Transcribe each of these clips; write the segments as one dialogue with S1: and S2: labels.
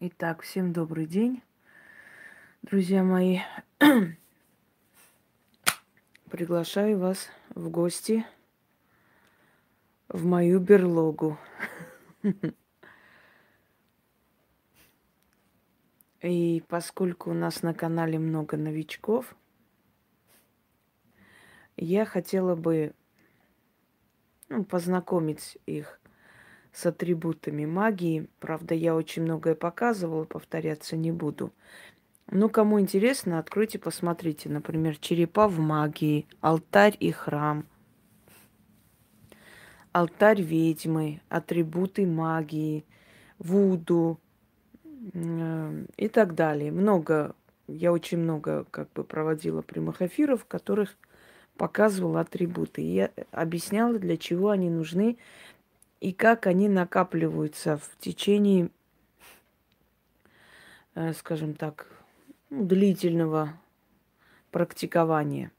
S1: Итак, всем добрый день, друзья мои. Приглашаю вас в гости в мою берлогу. И поскольку у нас на канале много новичков, я хотела бы ну, познакомить их с атрибутами магии. Правда, я очень многое показывала, повторяться не буду. Ну, кому интересно, откройте, посмотрите. Например, черепа в магии, алтарь и храм, алтарь ведьмы, атрибуты магии, вуду э, и так далее. Много, я очень много как бы проводила прямых эфиров, в которых показывала атрибуты. И я объясняла, для чего они нужны и как они накапливаются в течение, э, скажем так, ну, длительного практикования.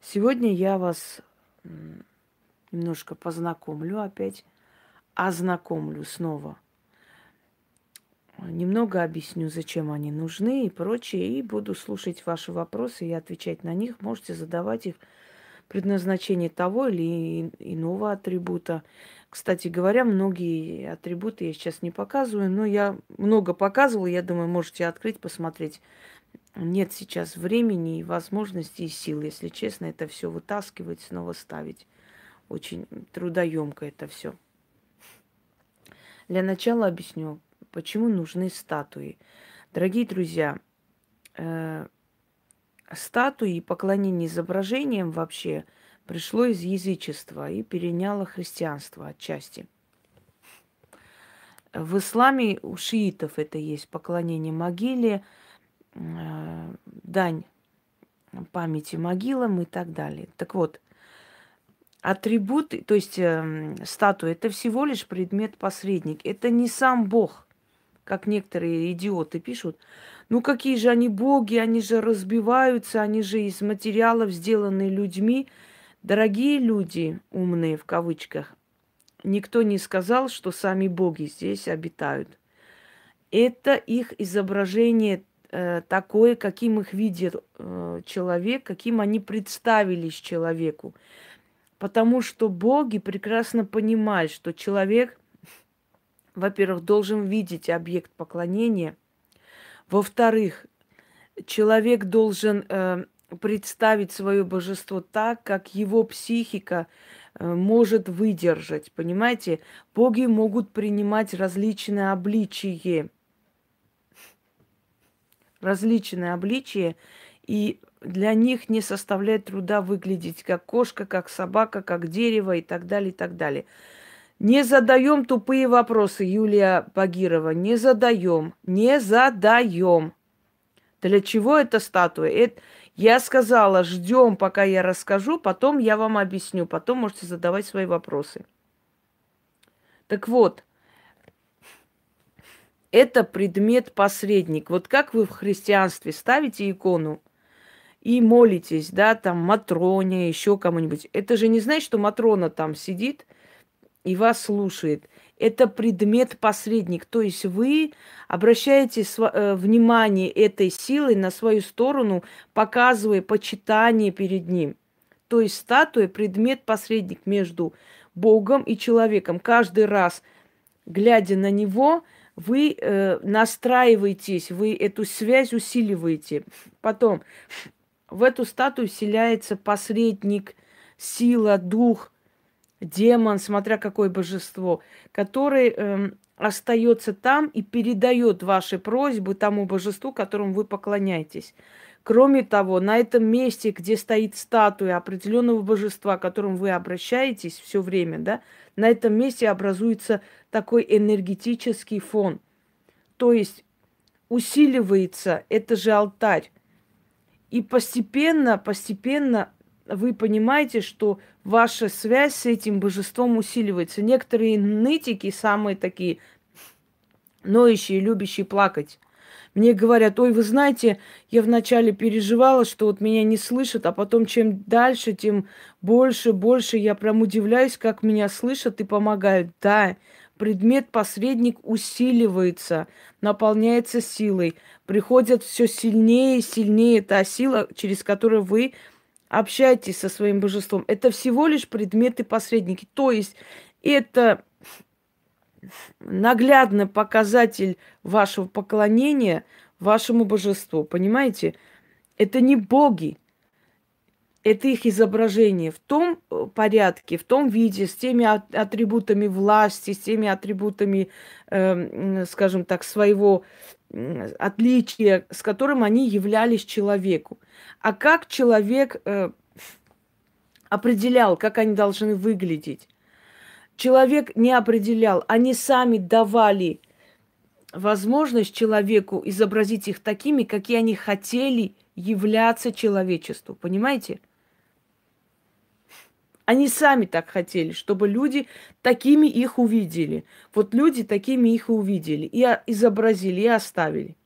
S1: Сегодня я вас немножко познакомлю опять, ознакомлю снова. Немного объясню, зачем они нужны и прочее, и буду слушать ваши вопросы и отвечать на них. Можете задавать их предназначение того или иного атрибута. Кстати говоря, многие атрибуты я сейчас не показываю, но я много показывала, я думаю, можете открыть, посмотреть. Нет сейчас времени и возможности и сил, если честно, это все вытаскивать, снова ставить. Очень трудоемко это все. Для начала объясню, почему нужны статуи. Дорогие друзья, э, статуи и поклонение изображениям вообще пришло из язычества и переняло христианство отчасти. В исламе у шиитов это есть поклонение могиле, э, дань памяти могилам и так далее. Так вот, атрибуты, то есть э, статуя, это всего лишь предмет-посредник. Это не сам Бог, как некоторые идиоты пишут. Ну какие же они боги, они же разбиваются, они же из материалов сделаны людьми. Дорогие люди, умные в кавычках, никто не сказал, что сами боги здесь обитают. Это их изображение э, такое, каким их видит э, человек, каким они представились человеку. Потому что боги прекрасно понимают, что человек, во-первых, должен видеть объект поклонения – во-вторых, человек должен э, представить свое божество так, как его психика э, может выдержать. Понимаете, боги могут принимать различные обличия. Различные обличия, и для них не составляет труда выглядеть как кошка, как собака, как дерево и так далее, и так далее. Не задаем тупые вопросы, Юлия Багирова. Не задаем. Не задаем. Для чего эта статуя? Это... Я сказала, ждем, пока я расскажу, потом я вам объясню, потом можете задавать свои вопросы. Так вот, это предмет-посредник. Вот как вы в христианстве ставите икону и молитесь, да, там Матроне, еще кому-нибудь. Это же не значит, что Матрона там сидит – и вас слушает. Это предмет-посредник. То есть вы обращаете э, внимание этой силой на свою сторону, показывая почитание перед ним. То есть статуя – предмет-посредник между Богом и человеком. Каждый раз, глядя на него, вы э, настраиваетесь, вы эту связь усиливаете. Потом в эту статую вселяется посредник, сила, дух, демон, смотря какое божество, который эм, остается там и передает ваши просьбы тому божеству, которому вы поклоняетесь. Кроме того, на этом месте, где стоит статуя определенного божества, к которому вы обращаетесь все время, да, на этом месте образуется такой энергетический фон. То есть усиливается это же алтарь. И постепенно, постепенно вы понимаете, что ваша связь с этим божеством усиливается. Некоторые нытики, самые такие ноющие, любящие плакать, мне говорят, ой, вы знаете, я вначале переживала, что вот меня не слышат, а потом чем дальше, тем больше, больше я прям удивляюсь, как меня слышат и помогают. Да, предмет-посредник усиливается, наполняется силой, приходит все сильнее и сильнее та сила, через которую вы общаетесь со своим божеством. Это всего лишь предметы-посредники. То есть это наглядный показатель вашего поклонения вашему божеству. Понимаете? Это не боги это их изображение в том э, порядке, в том виде, с теми атрибутами власти, с теми атрибутами, э, скажем так, своего отличия, с которым они являлись человеку. А как человек э, определял, как они должны выглядеть? Человек не определял, они сами давали возможность человеку изобразить их такими, какие они хотели являться человечеству. Понимаете? Они сами так хотели, чтобы люди такими их увидели. Вот люди такими их увидели, и изобразили, и оставили.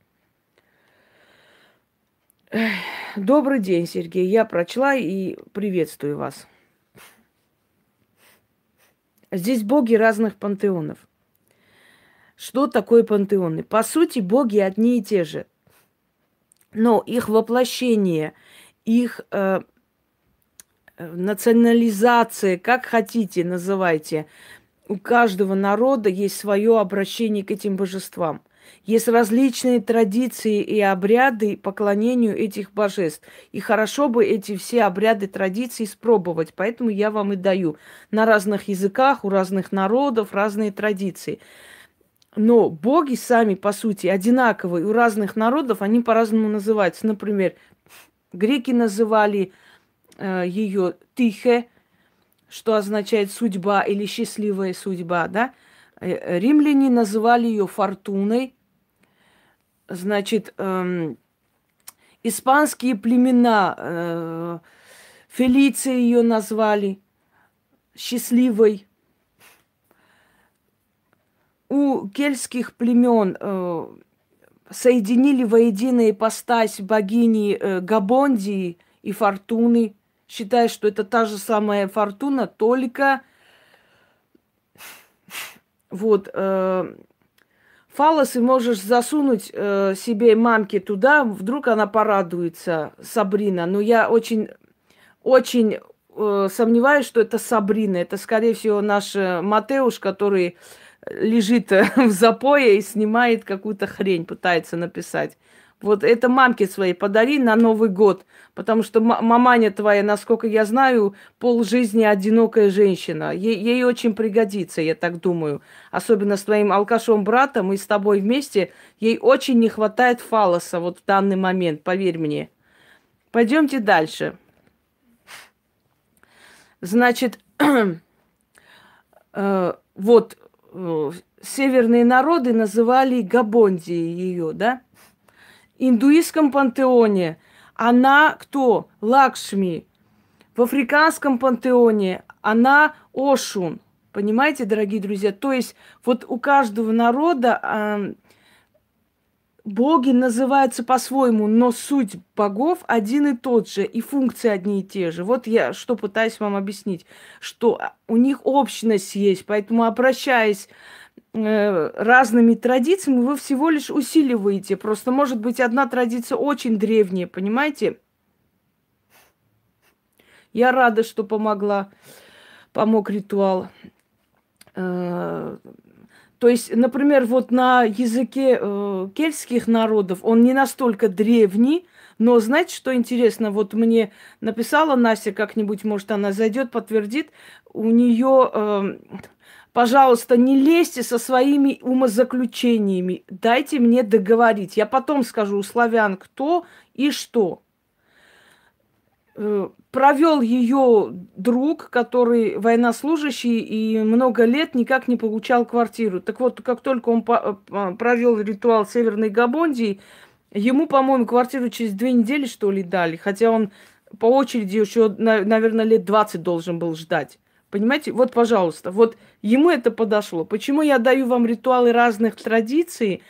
S1: Добрый день, Сергей. Я прочла и приветствую вас. Здесь боги разных пантеонов. Что такое пантеоны? По сути, боги одни и те же. Но их воплощение, их э, национализация, как хотите, называйте. У каждого народа есть свое обращение к этим божествам. Есть различные традиции и обряды поклонению этих божеств. И хорошо бы эти все обряды, традиции испробовать. Поэтому я вам и даю на разных языках, у разных народов разные традиции. Но боги сами, по сути, одинаковые. У разных народов они по-разному называются. Например, греки называли э, ее тихе, что означает судьба или счастливая судьба, да? Э, римляне называли ее фортуной. Значит, эм, испанские племена, э, Фелиция ее назвали счастливой. У кельтских племен э, соединили воедино ипостась богини э, Габондии и Фортуны – считает, что это та же самая фортуна, только вот э, фалосы можешь засунуть э, себе мамке туда, вдруг она порадуется, Сабрина. Но я очень, очень э, сомневаюсь, что это Сабрина. Это, скорее всего, наш э, Матеуш, который лежит в запое и снимает какую-то хрень, пытается написать. Вот это мамке своей подари на Новый год, потому что маманя твоя, насколько я знаю, пол жизни одинокая женщина. Ей, ей очень пригодится, я так думаю. Особенно с твоим алкашом братом и с тобой вместе. Ей очень не хватает фалоса вот в данный момент, поверь мне. Пойдемте дальше. Значит, э, вот э, северные народы называли Габонди ее, да? Индуистском пантеоне она кто? Лакшми. В африканском пантеоне она Ошун. Понимаете, дорогие друзья? То есть вот у каждого народа э, боги называются по-своему, но суть богов один и тот же, и функции одни и те же. Вот я что пытаюсь вам объяснить, что у них общность есть, поэтому обращаясь разными традициями вы всего лишь усиливаете. Просто может быть одна традиция очень древняя, понимаете? Я рада, что помогла, помог ритуал. Э, то есть, например, вот на языке э, кельтских народов он не настолько древний, но знаете, что интересно? Вот мне написала Настя как-нибудь, может, она зайдет, подтвердит, у нее э, Пожалуйста, не лезьте со своими умозаключениями. Дайте мне договорить. Я потом скажу у славян кто и что. Э, провел ее друг, который военнослужащий и много лет никак не получал квартиру. Так вот, как только он э, провел ритуал Северной Габондии, ему, по-моему, квартиру через две недели, что ли, дали. Хотя он по очереди еще, наверное, лет 20 должен был ждать. Понимаете? Вот, пожалуйста, вот ему это подошло. Почему я даю вам ритуалы разных традиций?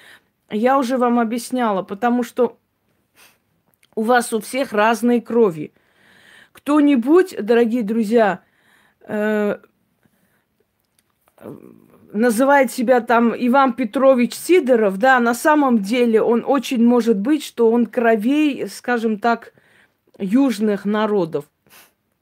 S1: Я уже вам объясняла, потому что у вас у всех разные крови. Кто-нибудь, дорогие друзья, э, называет себя там Иван Петрович Сидоров, да, на самом деле он очень может быть, что он кровей, скажем так, южных народов.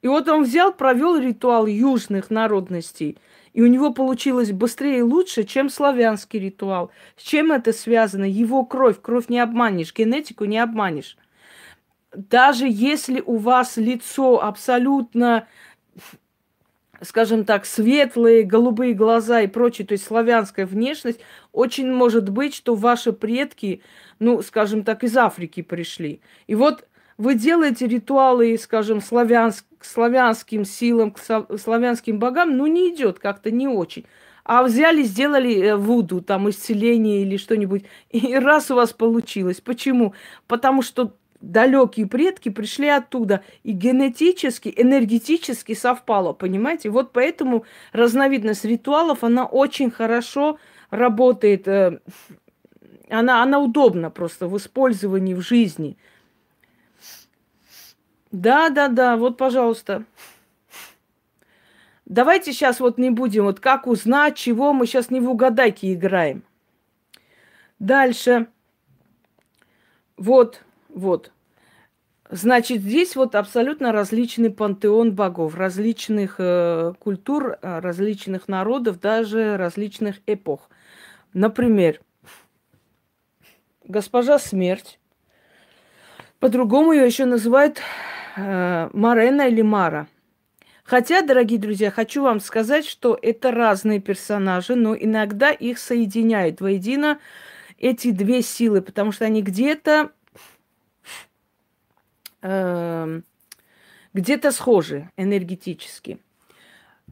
S1: И вот он взял, провел ритуал южных народностей, и у него получилось быстрее и лучше, чем славянский ритуал. С чем это связано? Его кровь. Кровь не обманешь, генетику не обманешь. Даже если у вас лицо абсолютно скажем так, светлые, голубые глаза и прочее, то есть славянская внешность, очень может быть, что ваши предки, ну, скажем так, из Африки пришли. И вот вы делаете ритуалы, скажем, славянск, славянским силам, к славянским богам, ну, не идет как-то не очень. А взяли, сделали э, вуду, там, исцеление или что-нибудь, и раз у вас получилось. Почему? Потому что далекие предки пришли оттуда. И генетически, энергетически совпало, понимаете? Вот поэтому разновидность ритуалов, она очень хорошо работает. Э, она, она удобна просто в использовании в жизни. Да, да, да, вот, пожалуйста. Давайте сейчас вот не будем, вот как узнать, чего мы сейчас не в угадайки играем. Дальше. Вот, вот. Значит, здесь вот абсолютно различный пантеон богов, различных э, культур, э, различных народов, даже различных эпох. Например, госпожа смерть, по-другому ее еще называют Марена или Мара. Хотя, дорогие друзья, хочу вам сказать, что это разные персонажи, но иногда их соединяют воедино эти две силы, потому что они где-то Эм, где-то схожи энергетически.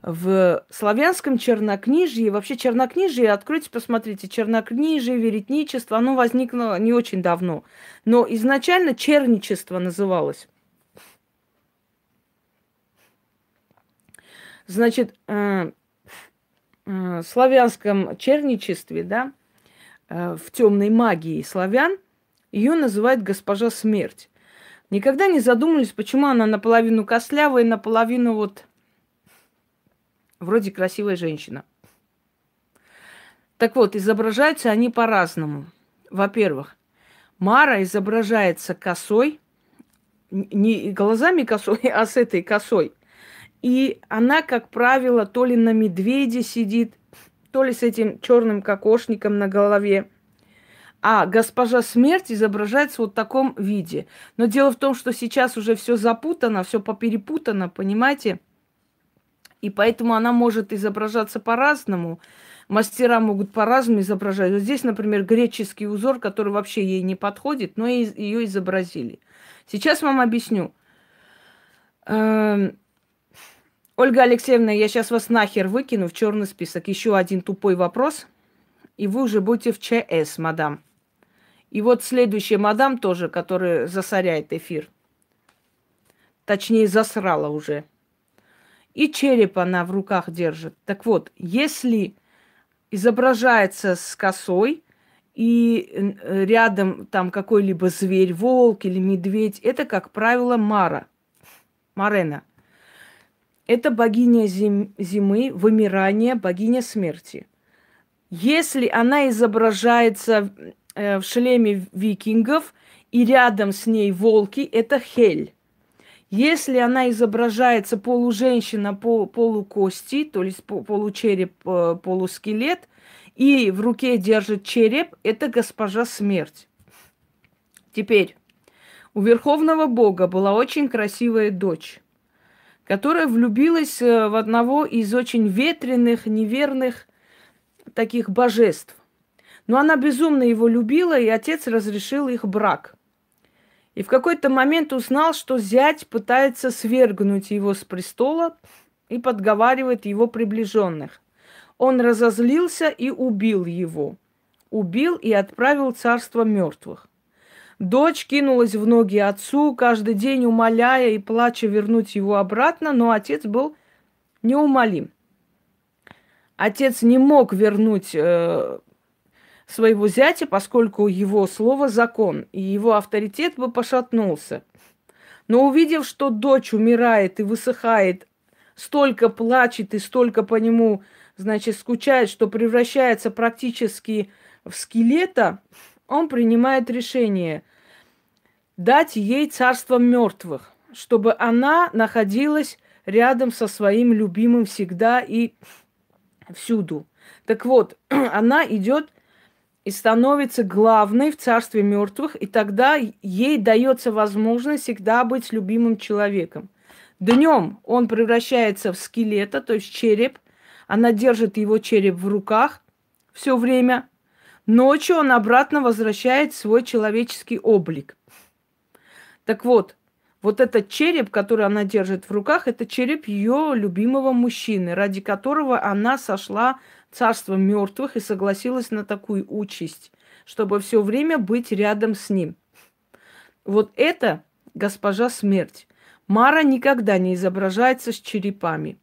S1: В славянском чернокнижье, вообще чернокнижие, откройте, посмотрите, чернокнижие, веретничество, оно возникло не очень давно. Но изначально черничество называлось. Значит, э, э, в славянском черничестве, да, э, в темной магии славян, ее называют госпожа смерть. Никогда не задумывались, почему она наполовину костлявая, наполовину вот вроде красивая женщина. Так вот, изображаются они по-разному. Во-первых, Мара изображается косой, не глазами косой, а с этой косой. И она, как правило, то ли на медведе сидит, то ли с этим черным кокошником на голове. А госпожа смерть изображается вот в таком виде. Но дело в том, что сейчас уже все запутано, все поперепутано, понимаете? И поэтому она может изображаться по-разному. Мастера могут по-разному изображать. Вот здесь, например, греческий узор, который вообще ей не подходит, но ее изобразили. Сейчас вам объясню. Эм, Ольга Алексеевна, я сейчас вас нахер выкину в черный список. Еще один тупой вопрос, и вы уже будете в ЧС, мадам. И вот следующая мадам тоже, которая засоряет эфир. Точнее, засрала уже. И череп она в руках держит. Так вот, если изображается с косой, и рядом там какой-либо зверь, волк или медведь, это, как правило, Мара, Марена. Это богиня зим, зимы, вымирания, богиня смерти. Если она изображается э, в шлеме викингов, и рядом с ней волки, это Хель. Если она изображается полуженщина, пол, полукости, то есть получереп, э, полускелет, и в руке держит череп, это госпожа смерть. Теперь, у Верховного Бога была очень красивая дочь, которая влюбилась э, в одного из очень ветреных, неверных таких божеств. Но она безумно его любила, и отец разрешил их брак. И в какой-то момент узнал, что зять пытается свергнуть его с престола и подговаривает его приближенных. Он разозлился и убил его. Убил и отправил царство мертвых. Дочь кинулась в ноги отцу, каждый день умоляя и плача вернуть его обратно, но отец был неумолим. Отец не мог вернуть э, своего зятя, поскольку его слово закон, и его авторитет бы пошатнулся. Но увидев, что дочь умирает и высыхает, столько плачет и столько по нему значит, скучает, что превращается практически в скелета, он принимает решение дать ей царство мертвых, чтобы она находилась рядом со своим любимым всегда и всюду. Так вот, она идет и становится главной в царстве мертвых, и тогда ей дается возможность всегда быть любимым человеком. Днем он превращается в скелета, то есть череп. Она держит его череп в руках все время. Ночью он обратно возвращает свой человеческий облик. Так вот, вот этот череп, который она держит в руках, это череп ее любимого мужчины, ради которого она сошла царство мертвых и согласилась на такую участь, чтобы все время быть рядом с ним. Вот это госпожа смерть. Мара никогда не изображается с черепами.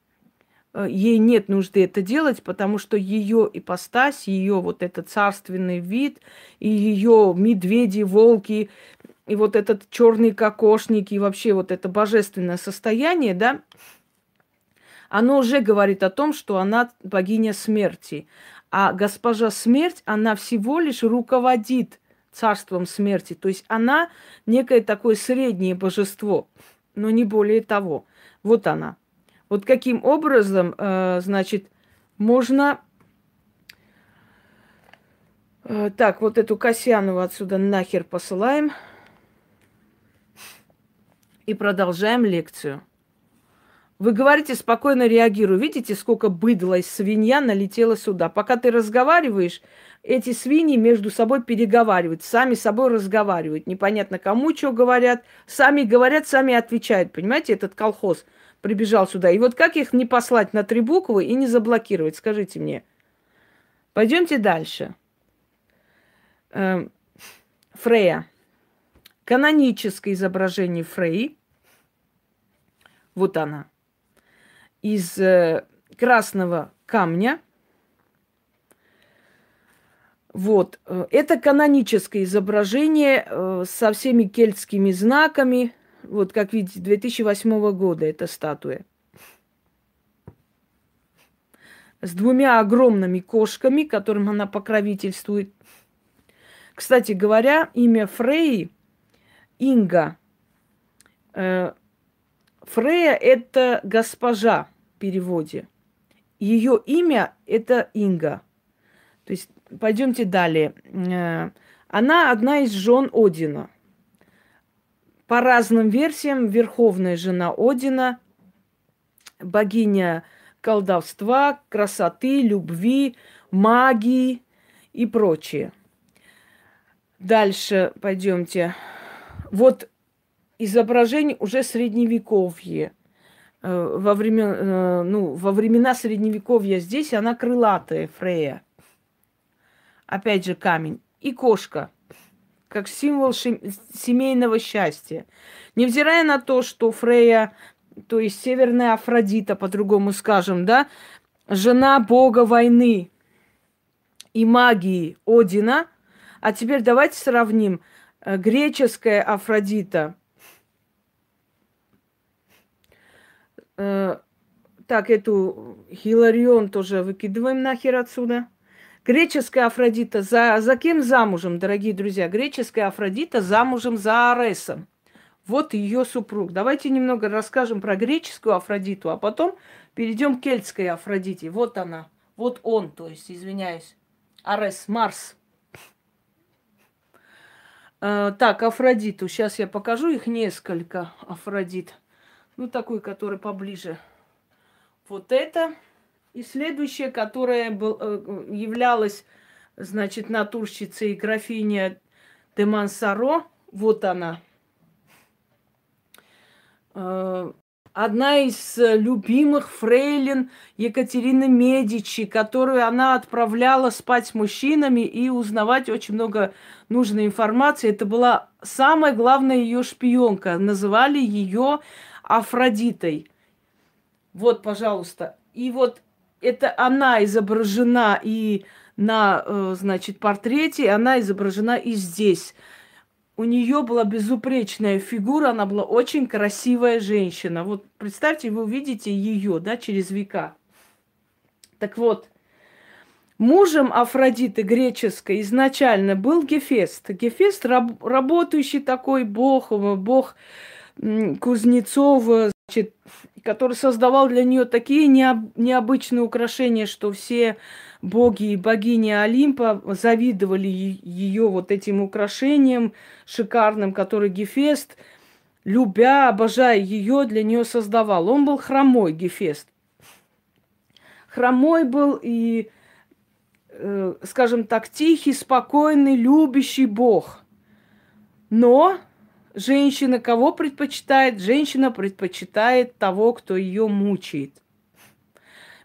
S1: Э, ей нет нужды это делать, потому что ее ипостась, ее вот этот царственный вид, и ее медведи, волки, и вот этот черный кокошник, и вообще вот это божественное состояние, да, оно уже говорит о том, что она богиня смерти. А госпожа смерть, она всего лишь руководит царством смерти. То есть она некое такое среднее божество, но не более того. Вот она. Вот каким образом, э, значит, можно... Э, так, вот эту Касьянову отсюда нахер посылаем. И продолжаем лекцию. Вы говорите, спокойно реагирую. Видите, сколько быдла из свинья налетела сюда. Пока ты разговариваешь, эти свиньи между собой переговаривают, сами собой разговаривают. Непонятно, кому что говорят. Сами говорят, сами отвечают. Понимаете, этот колхоз прибежал сюда. И вот как их не послать на три буквы и не заблокировать, скажите мне. Пойдемте дальше. Эм, Фрея. Каноническое изображение Фреи. Вот она из э, красного камня. Вот. Э, это каноническое изображение э, со всеми кельтскими знаками. Вот, как видите, 2008 года эта статуя. С двумя огромными кошками, которым она покровительствует. Кстати говоря, имя Фрей Инга Фрея – это госпожа в переводе. Ее имя – это Инга. То есть, пойдемте далее. Э, она одна из жен Одина. По разным версиям, верховная жена Одина, богиня колдовства, красоты, любви, магии и прочее. Дальше пойдемте. Вот изображение уже средневековье. Э, во, время, э, ну, во времена средневековья здесь она крылатая, Фрея. Опять же камень. И кошка, как символ семейного счастья. Невзирая на то, что Фрея, то есть северная Афродита, по-другому скажем, да, жена бога войны и магии Одина. А теперь давайте сравним. Э, греческая Афродита – Э, так, эту Хиларион тоже выкидываем нахер отсюда. Греческая Афродита. За, за кем замужем, дорогие друзья? Греческая Афродита замужем за Аресом. Вот ее супруг. Давайте немного расскажем про греческую Афродиту, а потом перейдем к кельтской Афродите. Вот она. Вот он, то есть, извиняюсь. Арес, Марс. Э, так, Афродиту. Сейчас я покажу их несколько Афродит. Ну, такой, который поближе. Вот это. И следующее, которое был, э, являлась, значит, натурщицей графиня де Мансаро. Вот она. Э, одна из любимых фрейлин Екатерины Медичи, которую она отправляла спать с мужчинами и узнавать очень много нужной информации. Это была самая главная ее шпионка. Называли ее Афродитой. Вот, пожалуйста. И вот это она изображена и на, э, значит, портрете, она изображена и здесь. У нее была безупречная фигура, она была очень красивая женщина. Вот представьте, вы увидите ее, да, через века. Так вот, Мужем Афродиты греческой изначально был Гефест. Гефест раб, работающий такой бог, бог кузнецов, значит, который создавал для нее такие необ, необычные украшения, что все боги и богини Олимпа завидовали ее вот этим украшением шикарным, который Гефест, любя, обожая ее, для нее создавал. Он был хромой, Гефест. Хромой был и, э, скажем так, тихий, спокойный, любящий бог. Но женщина кого предпочитает? Женщина предпочитает того, кто ее мучает.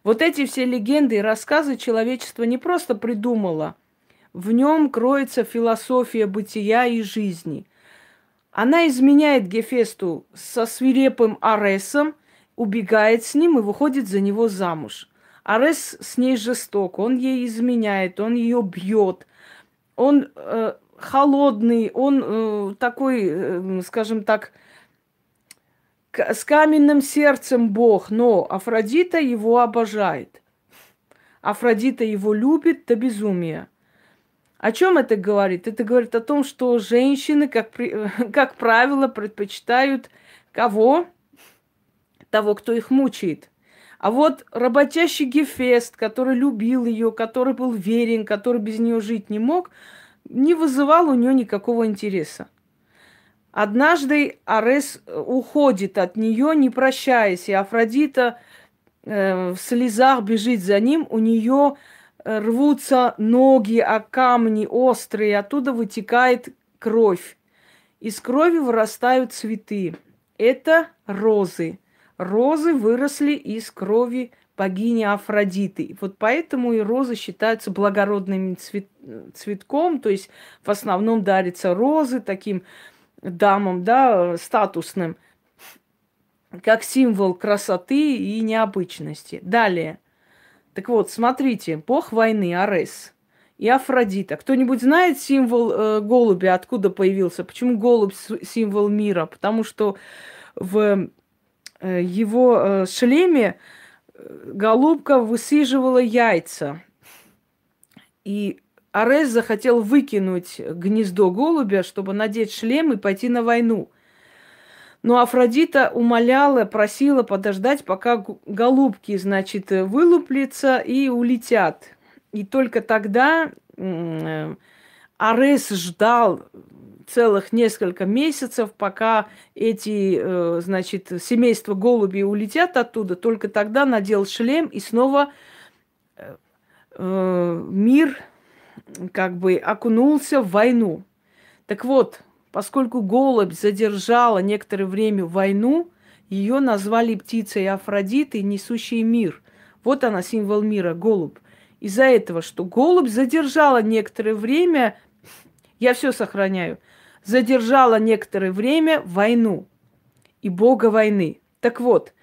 S1: Вот эти все легенды и рассказы человечество не просто придумало. В нем кроется философия бытия и жизни. Она изменяет Гефесту со свирепым Аресом, убегает с ним и выходит за него замуж. Арес с ней жесток, он ей изменяет, он ее бьет, он э, холодный, он э, такой, э, скажем так, с каменным сердцем Бог, но Афродита его обожает. Афродита его любит до безумия. О чем это говорит? Это говорит о том, что женщины, как, как правило, предпочитают кого? Того, кто их мучает. А вот работящий Гефест, который любил ее, который был верен, который без нее жить не мог, не вызывал у нее никакого интереса. Однажды Арес э, уходит от нее, не прощаясь, и Афродита э, в слезах бежит за ним. У нее э, рвутся ноги о камни острые, оттуда вытекает кровь. Из крови вырастают цветы. Это розы. Розы выросли из крови богини Афродиты. Вот поэтому и розы считаются благородным цвет, цветком, то есть в основном дарятся розы таким дамам, да, статусным, как символ красоты и необычности. Далее. Так вот, смотрите, бог войны Арес и Афродита. Кто-нибудь знает символ э, голубя, откуда появился? Почему голубь символ мира? Потому что в э, его э, шлеме голубка высиживала яйца. И Арес захотел выкинуть гнездо голубя, чтобы надеть шлем и пойти на войну. Но Афродита умоляла, просила подождать, пока голубки, значит, вылуплятся и улетят. И только тогда Арес ждал целых несколько месяцев, пока эти, э, значит, семейства голубей улетят оттуда. Только тогда надел шлем и снова э, э, мир как бы окунулся в войну. Так вот, поскольку голубь задержала некоторое время войну, ее назвали птицей Афродиты, несущей мир. Вот она, символ мира, голубь. Из-за этого, что голубь задержала некоторое время, я все сохраняю, задержала некоторое время войну и бога войны. Так вот,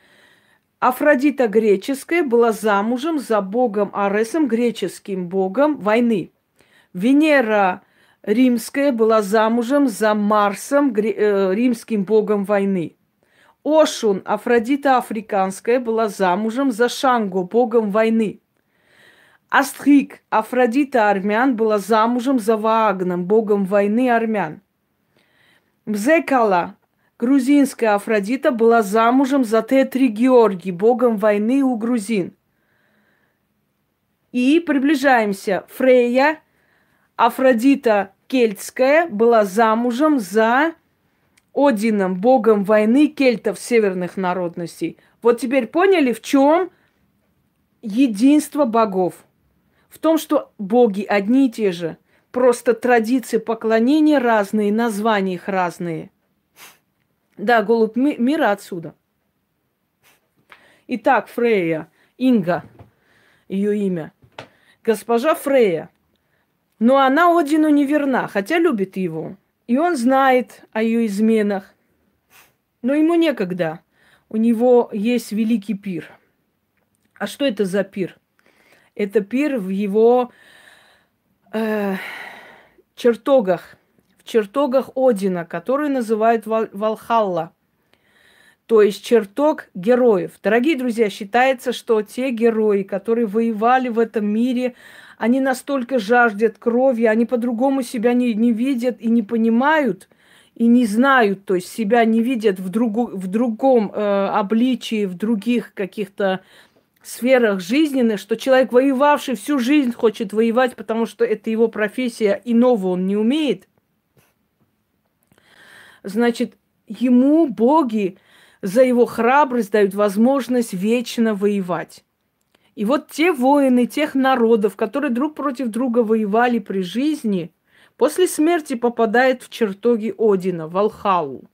S1: Афродита греческая была замужем за богом Аресом, греческим богом войны. Венера римская была замужем за Марсом, э, римским богом войны. Ошун, Афродита африканская, была замужем за Шанго, богом войны. Астрик, Афродита армян, была замужем за Ваагном, богом войны армян. Мзекала, грузинская Афродита, была замужем за Тетри Георгий, богом войны у грузин. И приближаемся. Фрея, Афродита Кельтская была замужем за Одином, богом войны кельтов северных народностей. Вот теперь поняли, в чем единство богов? В том, что боги одни и те же. Просто традиции поклонения разные, названия их разные. Да, голубь мира отсюда. Итак, Фрея, Инга, ее имя. Госпожа Фрея – но она Одину не верна, хотя любит его. И он знает о ее изменах. Но ему некогда. У него есть великий пир. А что это за пир? Это пир в его э, чертогах, в чертогах Одина, который называют Валхалла. То есть чертог героев. Дорогие друзья, считается, что те герои, которые воевали в этом мире, они настолько жаждет крови, они по-другому себя не, не видят и не понимают, и не знают, то есть себя не видят в, другу, в другом э, обличии, в других каких-то сферах жизненных, что человек, воевавший всю жизнь, хочет воевать, потому что это его профессия, иного он не умеет, значит, ему боги за его храбрость дают возможность вечно воевать. И вот те воины тех народов, которые друг против друга воевали при жизни, после смерти попадают в чертоги Одина, в Алхалу.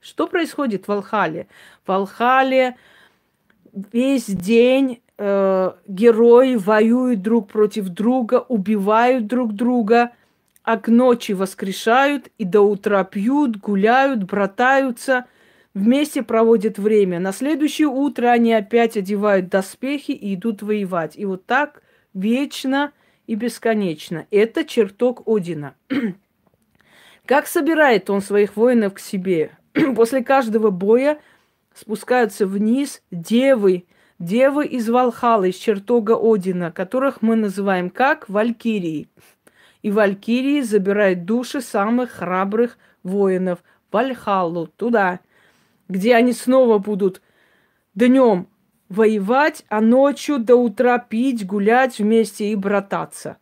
S1: Что происходит в Алхале? В Алхале весь день э, герои воюют друг против друга, убивают друг друга, а к ночи воскрешают и до утра пьют, гуляют, братаются, вместе проводят время. На следующее утро они опять одевают доспехи и идут воевать. И вот так вечно и бесконечно. Это чертог Одина. Как собирает он своих воинов к себе? После каждого боя спускаются вниз девы, девы из Валхала, из чертога Одина, которых мы называем как Валькирии. И Валькирии забирают души самых храбрых воинов в Вальхалу, туда, где они снова будут днем воевать, а ночью до утра пить, гулять вместе и брататься.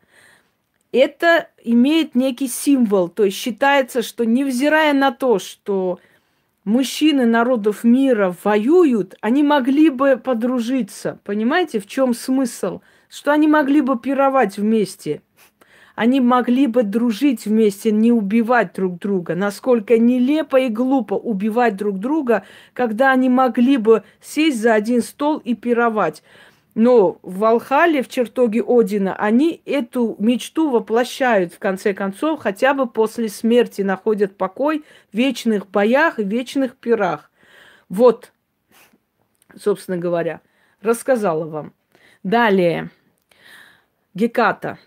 S1: Это имеет некий символ, то есть считается, что невзирая на то, что мужчины народов мира воюют, они могли бы подружиться. Понимаете, в чем смысл? Что они могли бы пировать вместе. Они могли бы дружить вместе, не убивать друг друга. Насколько нелепо и глупо убивать друг друга, когда они могли бы сесть за один стол и пировать. Но в Валхале, в чертоге Одина, они эту мечту воплощают, в конце концов, хотя бы после смерти находят покой в вечных боях и вечных пирах. Вот, собственно говоря, рассказала вам. Далее. Геката.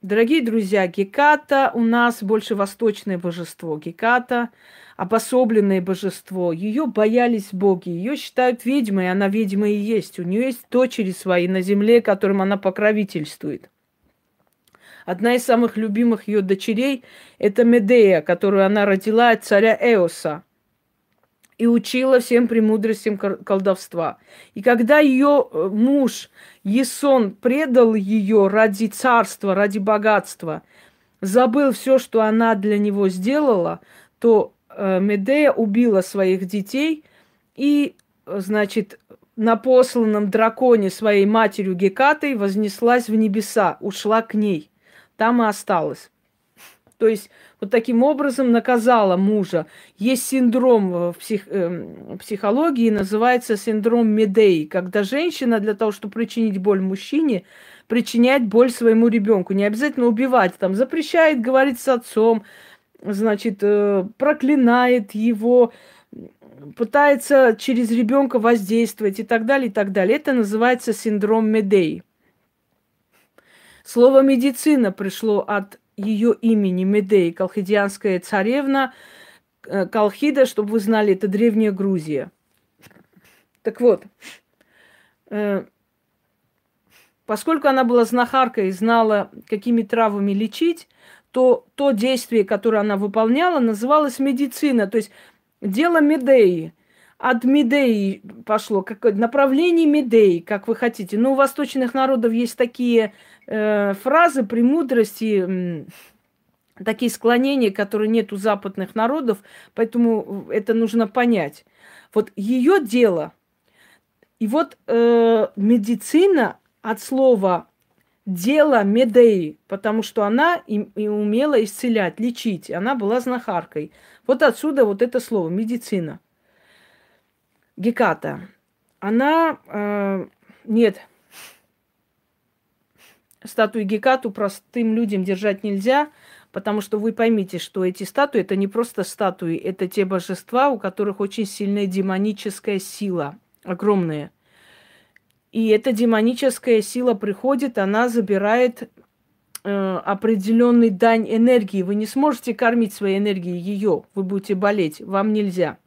S1: Дорогие друзья, Геката у нас больше восточное божество. Геката – обособленное божество. Ее боялись боги, ее считают ведьмой, она ведьма и есть. У нее есть дочери свои на земле, которым она покровительствует. Одна из самых любимых ее дочерей – это Медея, которую она родила от царя Эоса и учила всем премудростям колдовства. И когда ее э, муж Есон предал ее ради царства, ради богатства, забыл все, что она для него сделала, то Медея убила своих детей и, значит, на посланном драконе своей матерью Гекатой вознеслась в небеса, ушла к ней. Там и осталась. То есть вот таким образом наказала мужа. Есть синдром в псих, э, психологии, называется синдром Медеи, когда женщина для того, чтобы причинить боль мужчине, причиняет боль своему ребенку. Не обязательно убивать, там запрещает говорить с отцом, значит, э, проклинает его, пытается через ребенка воздействовать и так далее, и так далее. Это называется синдром Медеи. Слово медицина пришло от ее имени Медеи, колхидианская царевна, э, Колхида, чтобы вы знали, это древняя Грузия. Так вот, э, поскольку она была знахаркой и знала, какими травами лечить, то то действие, которое она выполняла, называлось медицина. То есть дело Медеи. От Медеи пошло, как направление Медеи, как вы хотите. Но у восточных народов есть такие э, фразы, премудрости, э, такие склонения, которые нет у западных народов, поэтому это нужно понять. Вот ее дело. И вот э, медицина от слова дело Медеи, потому что она и, и умела исцелять, лечить. Она была знахаркой. Вот отсюда вот это слово медицина. Геката. Она э, нет. Статуи Гекату простым людям держать нельзя, потому что вы поймите, что эти статуи это не просто статуи, это те божества, у которых очень сильная демоническая сила, огромная. И эта демоническая сила приходит, она забирает э, определенный дань энергии. Вы не сможете кормить своей энергией ее, вы будете болеть, вам нельзя.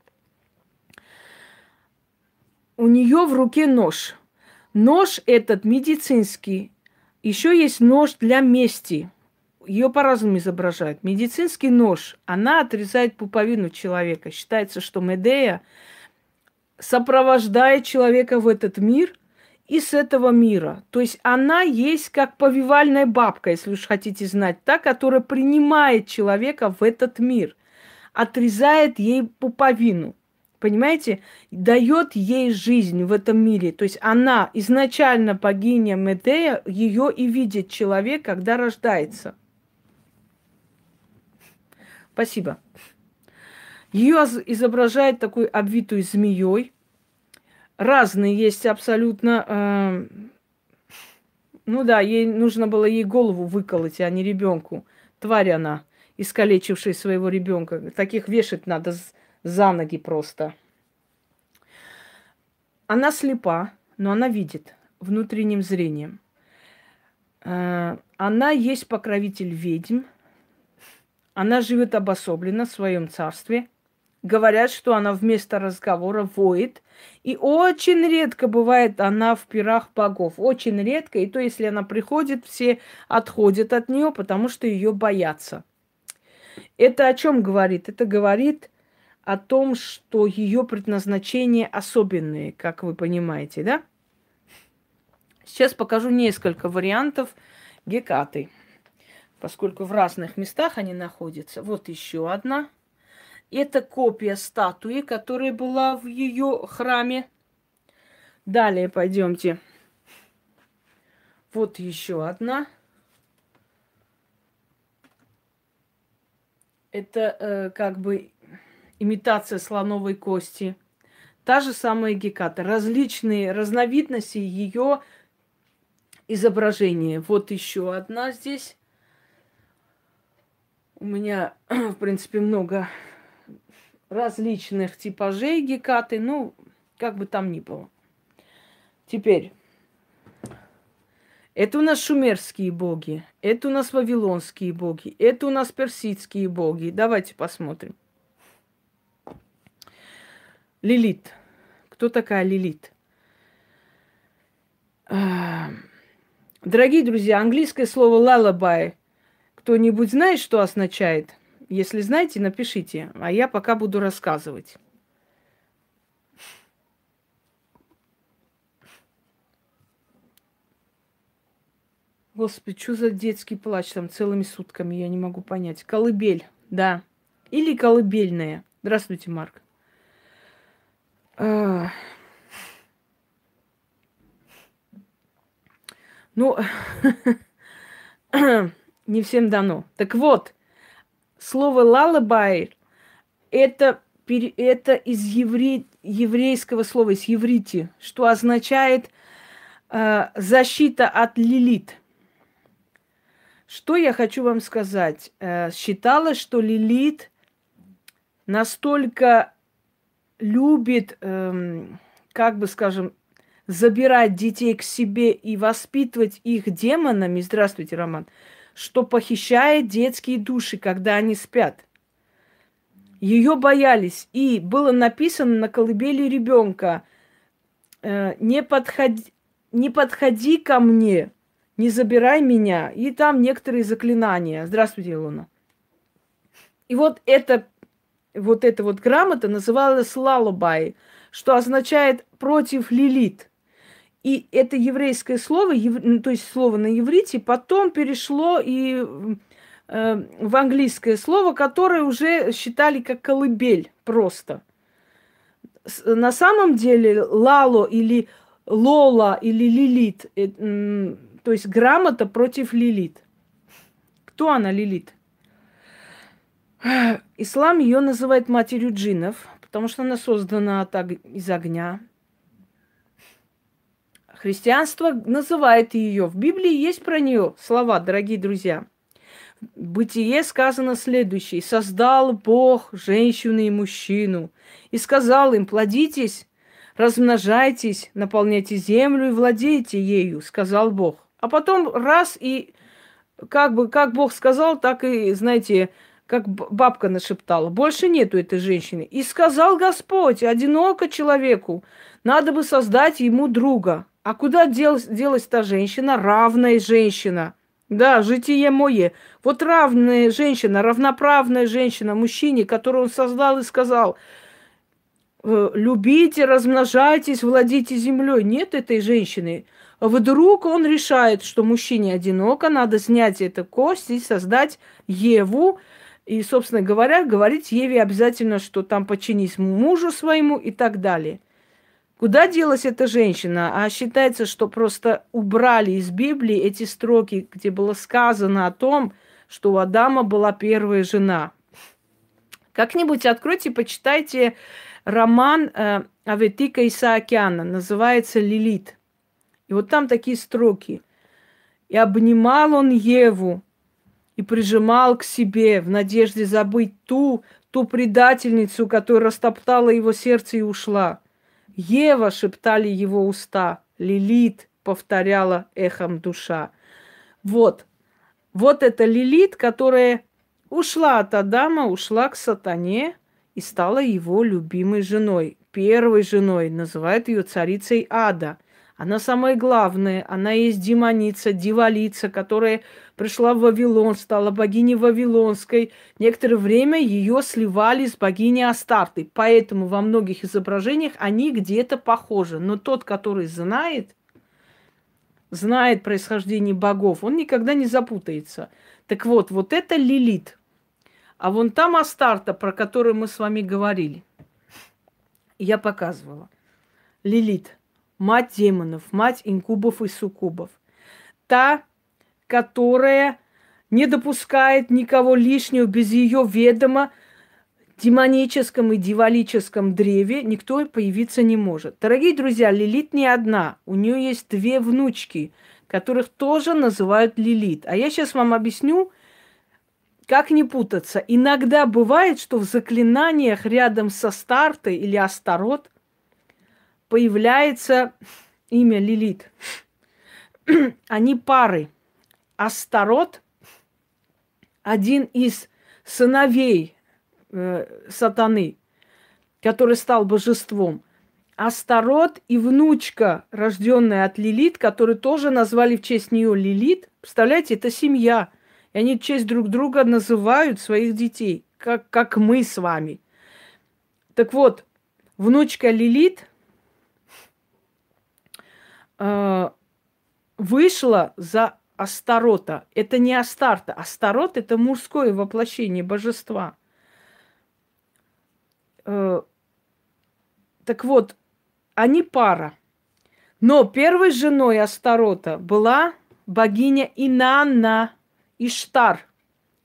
S1: У нее в руке нож. Нож этот медицинский, Еще есть нож для мести. Ее по-разному изображают. Медицинский нож, она отрезает пуповину человека. Считается, что Медея сопровождает человека в этот мир и с этого мира. То есть она есть как повивальная бабка, если уж хотите знать, та, которая принимает человека в этот мир, отрезает ей пуповину. Понимаете? Дает ей жизнь в этом мире. То есть она изначально богиня Медея, ее и видит человек, когда рождается. Спасибо. Ее изображает такой обвитую змеей. Разные есть абсолютно. Э, ну да, ей нужно было ей голову выколоть, а не ребенку. Тварь она, искалечившая своего ребенка. Таких вешать надо за ноги просто. Она слепа, но она видит внутренним зрением. Э, она есть покровитель ведьм. Она живет обособленно в своем царстве. Говорят, что она вместо разговора воет. И очень редко бывает она в пирах богов. Очень редко. И то, если она приходит, все отходят от нее, потому что ее боятся. Это о чем говорит? Это говорит о том, что ее предназначение особенные, как вы понимаете, да? Сейчас покажу несколько вариантов гекаты, поскольку в разных местах они находятся. Вот еще одна. Это копия статуи, которая была в ее храме. Далее пойдемте. Вот еще одна. Это э, как бы имитация слоновой кости. Та же самая геката. Различные разновидности ее изображения. Вот еще одна здесь. У меня, в принципе, много различных типажей гекаты. Ну, как бы там ни было. Теперь. Это у нас шумерские боги, это у нас вавилонские боги, это у нас персидские боги. Давайте посмотрим. Лилит. Кто такая Лилит? Дорогие друзья, английское слово lullaby. Кто-нибудь знает, что означает? Если знаете, напишите, а я пока буду рассказывать. Господи, что за детский плач там целыми сутками, я не могу понять. Колыбель, да. Или колыбельная. Здравствуйте, Марк. Ну, не всем дано. Так вот, слово лалабай это, это из евре, еврейского слова, из еврити, что означает э, защита от лилит. Что я хочу вам сказать? Э, считалось, что лилит настолько любит, эм, как бы скажем, забирать детей к себе и воспитывать их демонами, здравствуйте, Роман, что похищает детские души, когда они спят. Ее боялись. И было написано на колыбели ребенка, э, не, подходи, не подходи ко мне, не забирай меня. И там некоторые заклинания. Здравствуйте, Луна. И вот это вот эта вот грамота называлась лалубай, что означает против лилит. И это еврейское слово, ев... То есть слово на иврите, потом перешло и э, в английское слово, которое уже считали как колыбель просто. На самом деле лало или лола или лилит, э, э, то есть грамота против лилит. Кто она, лилит? Ислам ее называет матерью джиннов, потому что она создана так из огня. Христианство называет ее. В Библии есть про нее слова, дорогие друзья. В Бытие сказано следующее. «Создал Бог женщину и мужчину, и сказал им, плодитесь, размножайтесь, наполняйте землю и владейте ею», сказал Бог. А потом раз и как бы, как Бог сказал, так и, знаете, как бабка нашептала, больше нету этой женщины. И сказал Господь, одиноко человеку, надо бы создать ему друга. А куда дел, делась та женщина? Равная женщина. Да, житие мое. Вот равная женщина, равноправная женщина мужчине, которую он создал и сказал, «Э, любите, размножайтесь, владите землей. Нет этой женщины. Вдруг он решает, что мужчине одиноко, надо снять эту кость и создать Еву. И, собственно говоря, говорить Еве обязательно, что там подчинись мужу своему и так далее. Куда делась эта женщина? А считается, что просто убрали из Библии эти строки, где было сказано о том, что у Адама была первая жена. Как-нибудь откройте, почитайте роман э, Аветика Исаакяна, называется «Лилит». И вот там такие строки. «И обнимал он Еву, и прижимал к себе в надежде забыть ту, ту предательницу, которая растоптала его сердце и ушла. Ева, шептали его уста, Лилит, повторяла эхом душа. Вот, вот это Лилит, которая ушла от Адама, ушла к сатане и стала его любимой женой, первой женой, называют ее царицей ада – она самая главная, она есть демоница, дивалица, которая пришла в Вавилон, стала богиней Вавилонской. Некоторое время ее сливали с богиней Астартой, поэтому во многих изображениях они где-то похожи. Но тот, который знает, знает происхождение богов, он никогда не запутается. Так вот, вот это Лилит. А вон там Астарта, про которую мы с вами говорили, я показывала. Лилит мать демонов, мать инкубов и суккубов. Та, которая не допускает никого лишнего без ее ведома, демоническом и дивалическом древе никто появиться не может. Дорогие друзья, Лилит не одна. У нее есть две внучки, которых тоже называют Лилит. А я сейчас вам объясню, как не путаться. Иногда бывает, что в заклинаниях рядом со Стартой или Астарот – появляется имя Лилит. Они пары. Астарот, один из сыновей э, сатаны, который стал божеством. Астарот и внучка, рожденная от Лилит, которую тоже назвали в честь нее Лилит. Представляете, это семья. И они в честь друг друга называют своих детей, как, как мы с вами. Так вот, внучка Лилит э, вышла за Астарота. Это не Астарта. Астарот – это мужское воплощение божества. Э, так вот, они пара. Но первой женой Астарота была богиня Инанна Иштар.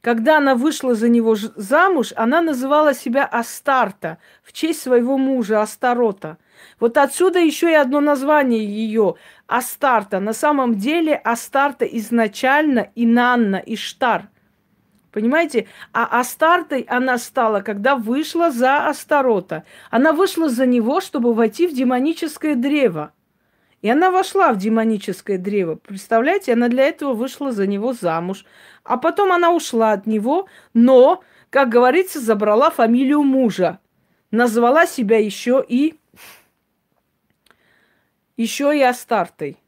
S1: Когда она вышла за него замуж, она называла себя Астарта в честь своего мужа Астарота. Вот отсюда еще и одно название ее Астарта. На самом деле Астарта изначально Инанна, Иштар. Понимаете? А Астартой она стала, когда вышла за Астарота. Она вышла за него, чтобы войти в демоническое древо. И она вошла в демоническое древо. Представляете, она для этого вышла за него замуж. А потом она ушла от него, но, как говорится, забрала фамилию мужа. Назвала себя еще и еще и Астартой.